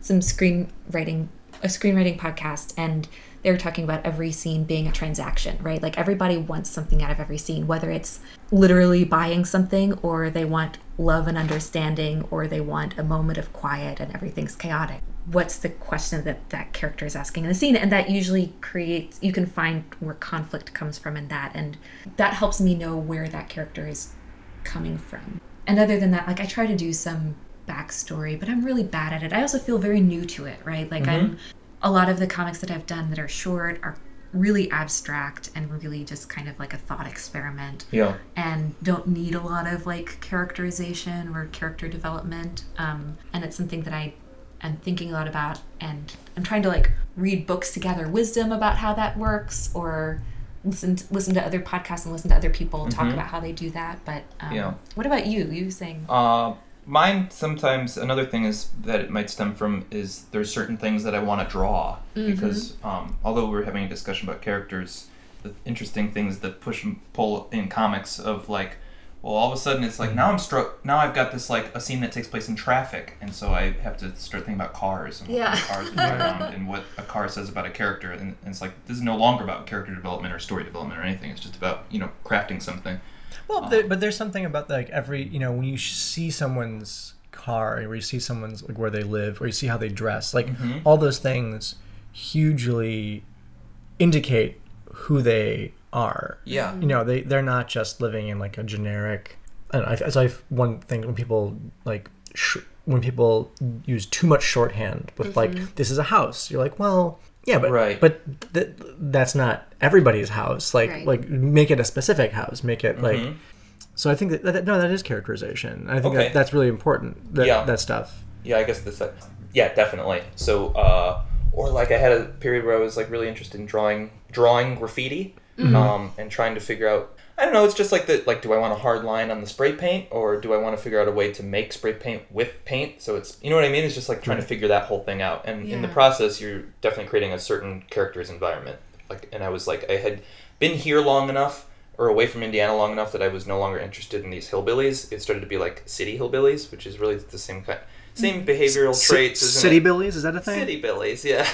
some screenwriting a screenwriting podcast and they were talking about every scene being a transaction, right? Like everybody wants something out of every scene, whether it's literally buying something or they want love and understanding or they want a moment of quiet and everything's chaotic. What's the question that that character is asking in the scene? And that usually creates, you can find where conflict comes from in that. And that helps me know where that character is coming from. And other than that, like I try to do some backstory, but I'm really bad at it. I also feel very new to it, right? Like I'm mm-hmm. A lot of the comics that I've done that are short are really abstract and really just kind of like a thought experiment yeah. and don't need a lot of like characterization or character development. Um, and it's something that I am thinking a lot about, and I'm trying to like read books to gather wisdom about how that works, or listen to, listen to other podcasts and listen to other people talk about how they do that. But um, Yeah. what about you? You saying Uh, mine sometimes another thing is that it might stem from is there's certain things that I want to draw because um, although we're having a discussion about characters, the interesting things that push and pull in comics of like, well, all of a sudden it's like now I'm struck. Now I've got this like a scene that takes place in traffic, and so I have to start thinking about cars and Yeah. what cars move around and what a car says about a character, and, and it's like this is no longer about character development or story development or anything. It's just about you know crafting something. Well, there, um, but there's something about like every you know when you see someone's car or you see someone's like where they live or you see how they dress, like mm-hmm. all those things hugely indicate who they are. Yeah. You know, they they're not just living in like a generic. And don't. I, so I one thing when people like sh- when people use too much shorthand with like this is a house, you're like, well, Yeah, but Right. but th- that's not everybody's house. Like Right. like make it a specific house. Make it like. Mhm. So I think that, that no, that is characterization. I think Okay. that that's really important. That Yeah. that stuff. Yeah, I guess this. Yeah, definitely. So, uh, or like I had a period where I was like really interested in drawing, drawing graffiti, um, and trying to figure out. I don't know. It's just like the like, do I want a hard line on the spray paint, or do I want to figure out a way to make spray paint with paint? So it's you know what I mean. It's just like trying to figure that whole thing out, and in the process, you're definitely creating a certain character's environment. Like, and I was like, I had been here long enough or away from Indiana long enough that I was no longer interested in these hillbillies. It started to be like city hillbillies, which is really the same kind, same behavioral C- traits. Isn't city it? billies is that a thing? City billies, yeah.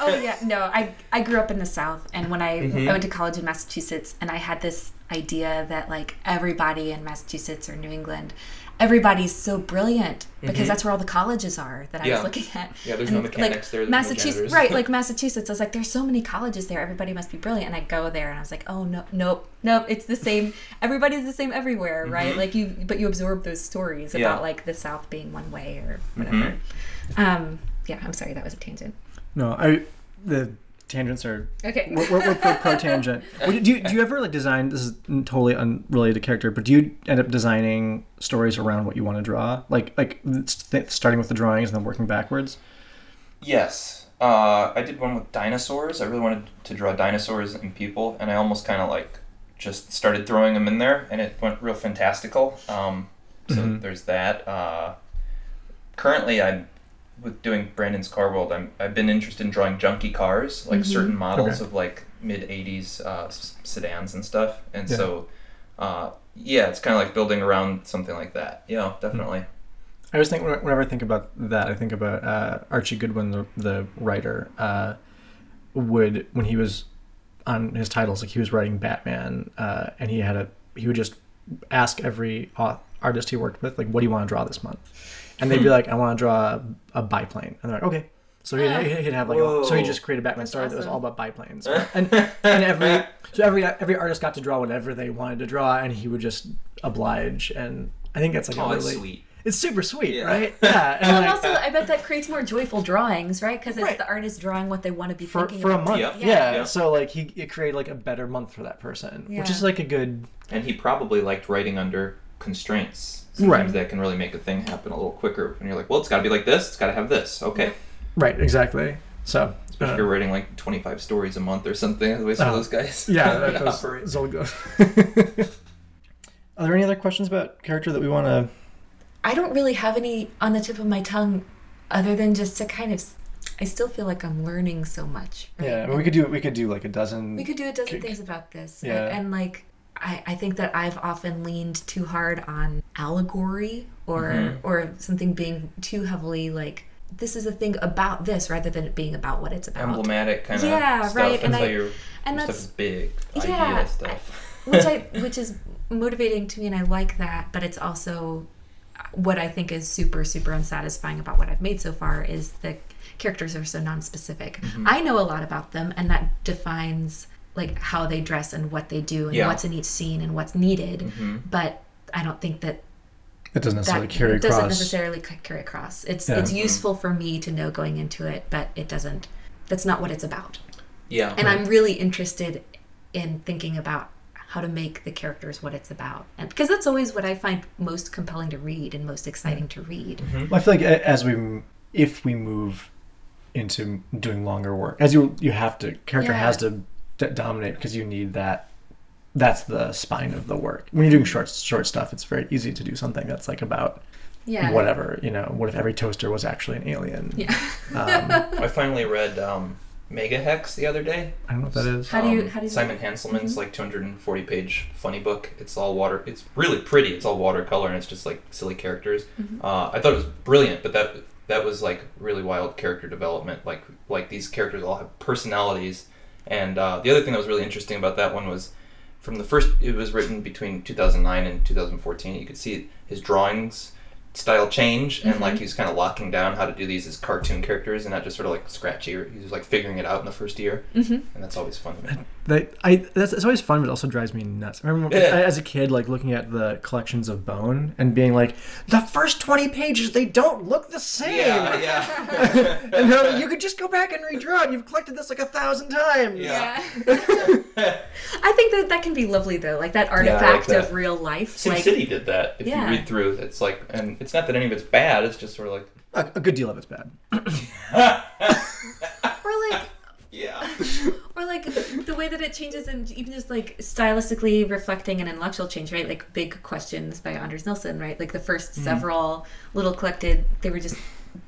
Oh yeah, no. I I grew up in the South, and when I Mhm. I went to college in Massachusetts, and I had this idea that like everybody in Massachusetts or New England, everybody's so brilliant because Mhm. that's where all the colleges are that I was looking at. Yeah, there's no And, mechanics there, there's no Massachusetts, right? Like Massachusetts, I was like, there's so many colleges there. Everybody must be brilliant. And I go there, and I was like, oh no, nope, nope. It's the same. Everybody's the same everywhere, right? Mhm. Like you, but you absorb those stories Yeah. about like the South being one way or Mm-hmm. whatever. Um, yeah, I'm sorry, that was a tangent. No, I the tangents are Okay. we're, we're, we're pro, pro tangent. Do you, do you ever like design? This is totally unrelated to character, but do you end up designing stories around what you want to draw? Like like st- starting with the drawings and then working backwards. yes. Uh, I did one with dinosaurs. I really wanted to draw dinosaurs and people, and I almost kind of like just started throwing them in there, and it went real fantastical. Um, so Mhm. there's that. Uh, currently, I'm with doing Brandon's Car World. I'm I've been interested in drawing junky cars, like Mhm. certain models Okay. of like mid '80s uh, s- sedans and stuff, and Yeah. so. Uh, yeah, it's kind of like building around something like that. Yeah, definitely. I always think whenever I think about that, I think about uh, Archie Goodwin, the, the writer, uh, would when he was on his titles, like he was writing Batman, uh, and he had a he would just ask every artist he worked with, like, "What do you want to draw this month?" And they'd be like, "I want to draw a, a biplane," and they're like, "Okay." So he'd, Ah. he'd have like a, so he just created Batman That's story that was awesome. all about biplanes, and and every so every every artist got to draw whatever they wanted to draw, and he would just oblige, and I think that's like Oh, a really sweet. it's super sweet, Yeah. right? Yeah, and and like, also, I bet that creates more joyful drawings, right? Because it's Right. the artist drawing what they want to be for thinking for a month. Yeah. Yeah. Yeah. So like he it created like a better month for that person, which is like a good And he probably liked writing under constraints. Right. That can really make a thing happen a little quicker. And you're like, well, it's got to be like this. It's got to have this. Okay. right. Exactly. So Especially uh, if you're writing like 25 stories a month or something. The way some Uh, of those guys. yeah, that goes, operate. Zol goes. Are there any other questions about character that we want to? I don't really have any on the tip of my tongue, other than just to kind of. I still feel like I'm learning so much. right? Yeah, I mean, we could do we could do like a dozen. We could do a dozen Kick- things about this. Yeah. And, and, like, I, I think that I've often leaned too hard on allegory or Mhm. or something being too heavily like this is a thing about this rather than it being about what it's about. Emblematic kind of Yeah, right, and That's I- your, and your that's- big. Yeah, Idea stuff. which I which is motivating to me and I like that, but it's also what I think is super super unsatisfying about what I've made so far is the characters are so non-specific. Mm-hmm. I know a lot about them and that defines like how they dress and what they do and Yeah. what's in each scene and what's needed, Mhm. but I don't think that It doesn't necessarily that carry doesn't across. necessarily carry across. It's Yeah. it's Mhm. useful for me to know going into it, but it doesn't that's not what it's about. Yeah. And I'm really interested in thinking about how to make the characters what it's about. And because that's always what I find most compelling to read and most exciting to read. Mm-hmm. Well, I feel like as we if we move into doing longer work, as you you have to character Yeah. has to d- dominate because you need that. That's the spine of the work. When you're doing short short stuff, it's very easy to do something that's like about Yeah. whatever. You know, what if every toaster was actually an alien? Yeah. Um, I finally read um, Megahex the other day. I don't know what that is. How do you- Um, how do you- Simon Hanselmann's Mhm. like 240 page funny book. It's all water. It's really pretty. It's all watercolor and it's just like silly characters. Mhm. Uh, I thought it was brilliant, but that that was like really wild character development. Like like these characters all have personalities. And uh, the other thing that was really interesting about that one was from the first. It was written between 2009 and 2014. You could see his drawings style change and like Mhm. he's kind of locking down how to do these as cartoon characters and not just sort of like scratchy or he was like figuring it out in the first year hmm and that's always fun to me That I that's it's always fun, but it also drives me nuts. I remember Yeah. as a kid, like looking at the collections of Bone and being like, the first twenty pages they don't look the same. Yeah, yeah. and they're like, you could just go back and redraw it. You've collected this like a thousand times. Yeah. I think that that can be lovely though, like that I like artifact that. of real life. Sin like, City did that. If Yeah. you read through, it's like, and it's not that any of it's bad. It's just sort of like, A, a good deal of it's bad. or like yeah, or like the way that it changes and even just like stylistically reflecting an intellectual change right? Like big questions by anders nilsen right? Like the 1st mm-hmm. several little collected they were just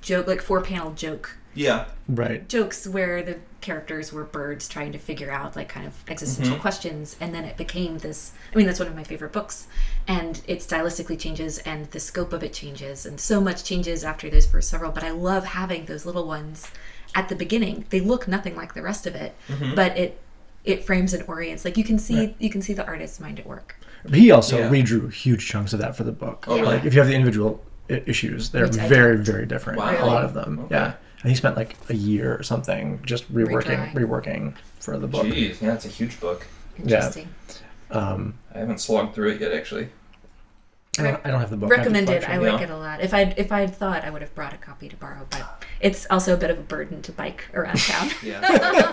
joke like four panel joke yeah, Right. jokes where the characters were birds trying to figure out like kind of existential mm-hmm. questions. And then it became this i mean that's one of my favorite books. And it stylistically changes and the scope of it changes. And so much changes after those first several. But i love having those little ones at the beginning they look nothing like the rest of it but it it frames and orients like you can see Right. you can see the artist's mind at work He also Yeah. redrew huge chunks of that for the book. Oh, really? Like if you have the individual I- issues, they're Which very, very different. Wow. A lot of them. Okay. Yeah. And he spent like a year or something just reworking, Redrawing. reworking for the book. Jeez, yeah, it's a huge book. interesting Um, I haven't slogged through it yet, actually. I don't, I don't have the book. I have the recommended i collection. like Yeah. it a lot if i'd if i'd thought i would have brought a copy to borrow but it's also a bit of a burden to bike around town Yeah,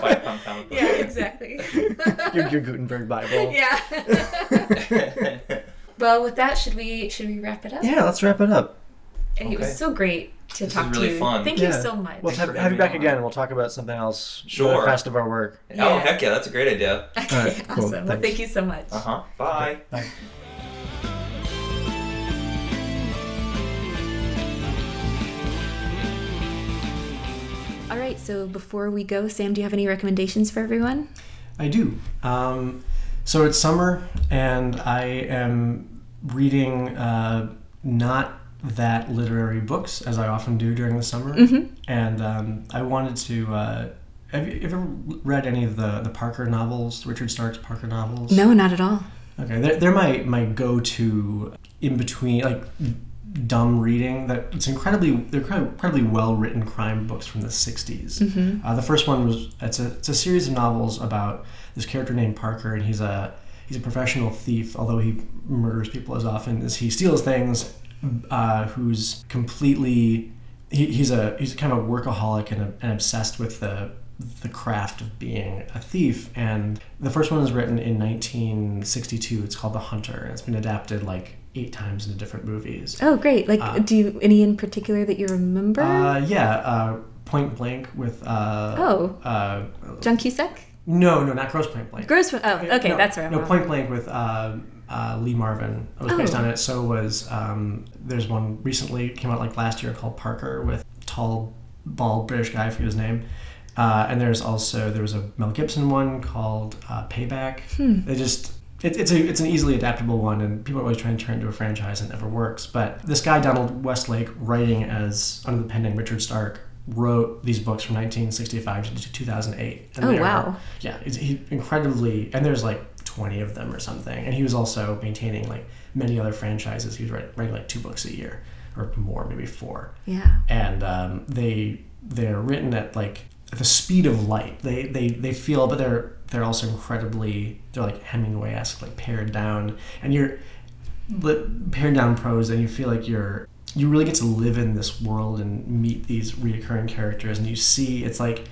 five pound comic book. yeah exactly your, your Gutenberg Bible. yeah well with that should we should we wrap it up Yeah, let's wrap it up. And it Okay. was so great to This talk really to you fun. thank Yeah. you so much We'll have, have you back on. again and we'll talk about something else. Sure. The rest of our work. Oh, Yeah. heck yeah, that's a great idea. okay Alright, cool. awesome well thank you so much Uh huh. Bye. Bye. All right so before we go sam do you have any recommendations for everyone I do. Um, so it's summer, and I am reading uh, not that literary books as I often do during the summer. And um, I wanted to. Uh, have you ever read any of the the Parker novels, Richard Stark's Parker novels? no not at all Okay, they're, they're my my go to in between like dumb reading. That it's incredibly they're incredibly, well written crime books from the 60s. Uh, the first one was it's a it's a series of novels about this character named Parker, and he's a he's a professional thief. Although he murders people as often as he steals things, uh, who's completely he, he's a he's kind of a workaholic and, a, and obsessed with the the craft of being a thief. And the first one was written in 1962. It's called The Hunter, and it's been adapted like eight times in different movies. oh great like Uh, do you any in particular that you remember Uh, yeah, uh, Point Blank with uh, Oh. uh, john cusack no, no, not Grosse Pointe Blank. gross oh okay no, that's right No, Point Blank with uh, uh, Lee Marvin was based Oh. on it. So was um, there's one recently came out like last year called Parker with tall, bald British guy. I forget his name. Uh, and there's also there was a Mel Gibson one called uh, Payback. Hmm. They just it, it's a it's an easily adaptable one, and people are always trying to turn it into a franchise, and it never works. But this guy Donald Westlake, writing as under the pen name Richard Stark, wrote these books from 1965 to 2008. And Oh, wow. yeah, he incredibly, and there's like 20 of them or something. And he was also maintaining like many other franchises. He was writing, writing like two books a year or more, maybe four. yeah And um, they they're written at like at the speed of light. They they they feel, but they're they're also incredibly they're like Hemingway-esque, like pared down, and you're pared down prose, and you feel like you're you really get to live in this world and meet these reoccurring characters, and you see it's like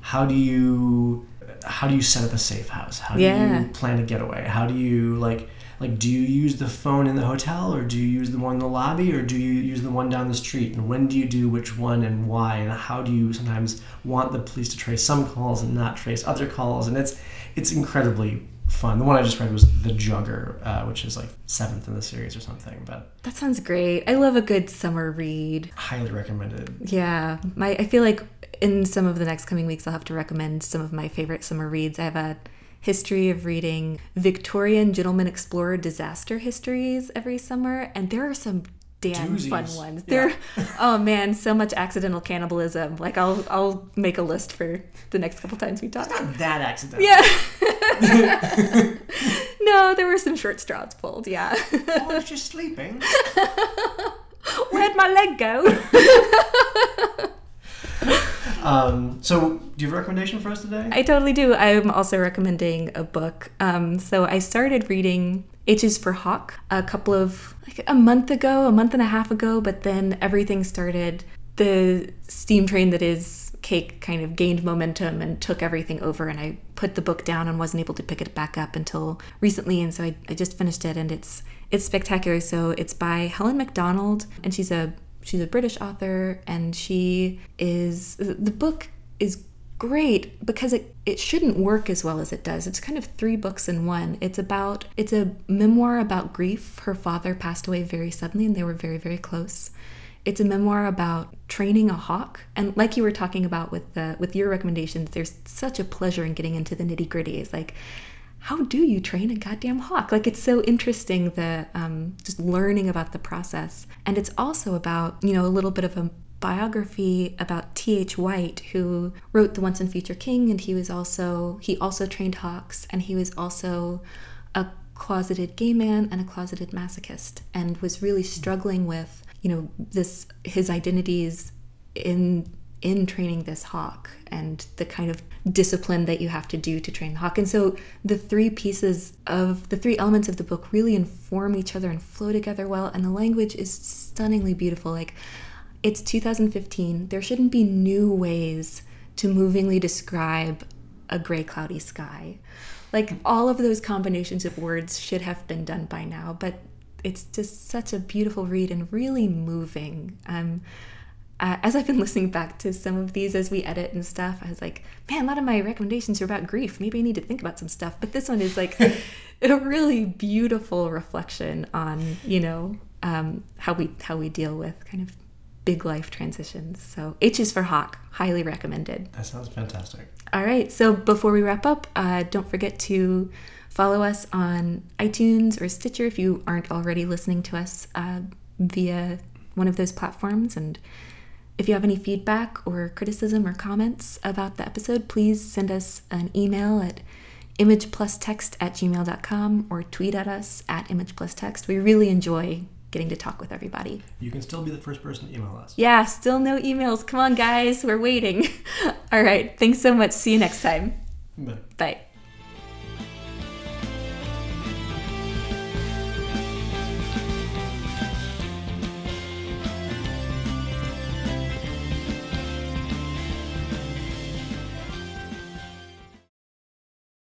how do you how do you set up a safe house? How do Yeah. you plan a getaway? How do you like like do you use the phone in the hotel or do you use the one in the lobby or do you use the one down the street? And when do you do which one and why? And how do you sometimes want the police to trace some calls and not trace other calls? And it's it's incredibly fun. The one i just read was the jugger uh, which is like seventh in the series or something but that sounds great. I love a good summer read. Highly recommended. Yeah, my I feel like in some of the next coming weeks I'll have to recommend some of my favorite summer reads. I have a history of reading Victorian gentleman explorer disaster histories every summer, and there are some damn fun ones. Yeah. There, oh man, so much accidental cannibalism. Like I'll I'll make a list for the next couple times we talk. not that accidental Yeah. no, there were some short straws pulled. Yeah. oh, I was just sleeping Where'd my leg go? Um, so, do you have a recommendation for us today? I totally do. I'm also recommending a book. Um, so I started reading H is for Hawk a couple of like a month ago, a month and a half ago, but then everything started. The steam train that is Cake kind of gained momentum and took everything over, and I put the book down and wasn't able to pick it back up until recently. And so I, I just finished it, and it's it's spectacular. So it's by Helen Macdonald, and she's a she's a British author, and she is the book is great because it, it shouldn't work as well as it does. It's kind of three books in one. It's about it's a memoir about grief. Her father passed away very suddenly and they were very, very close. It's a memoir about training a hawk. And like you were talking about with the with your recommendations, there's such a pleasure in getting into the nitty-gritty. It's like how do you train a goddamn hawk? Like it's so interesting the um, just learning about the process, and it's also about you know a little bit of a biography about T.H. White, who wrote The Once and Future King, and he was also he also trained hawks, and he was also a closeted gay man and a closeted masochist, and was really struggling with you know this his identities in in training this hawk and the kind of discipline that you have to do to train the hawk. And so the three pieces of the three elements of the book really inform each other and flow together well. And the language is stunningly beautiful. Like it's 2015. There shouldn't be new ways to movingly describe a gray, cloudy sky. Like all of those combinations of words should have been done by now, but it's just such a beautiful read and really moving. Um, uh, as I've been listening back to some of these as we edit and stuff, I was like, man, a lot of my recommendations are about grief. Maybe I need to think about some stuff. But this one is like a really beautiful reflection on, you know, um, how we how we deal with kind of big life transitions. So H is for Hawk, highly recommended. That sounds fantastic. All right. So before we wrap up, uh, don't forget to follow us on iTunes or Stitcher if you aren't already listening to us uh, via one of those platforms and if you have any feedback or criticism or comments about the episode, please send us an email at imageplustext at gmail.com or tweet at us at imageplustext. We really enjoy getting to talk with everybody. You can still be the first person to email us. Yeah, still no emails. Come on, guys, we're waiting. All right, thanks so much. See you next time. Bye. Bye.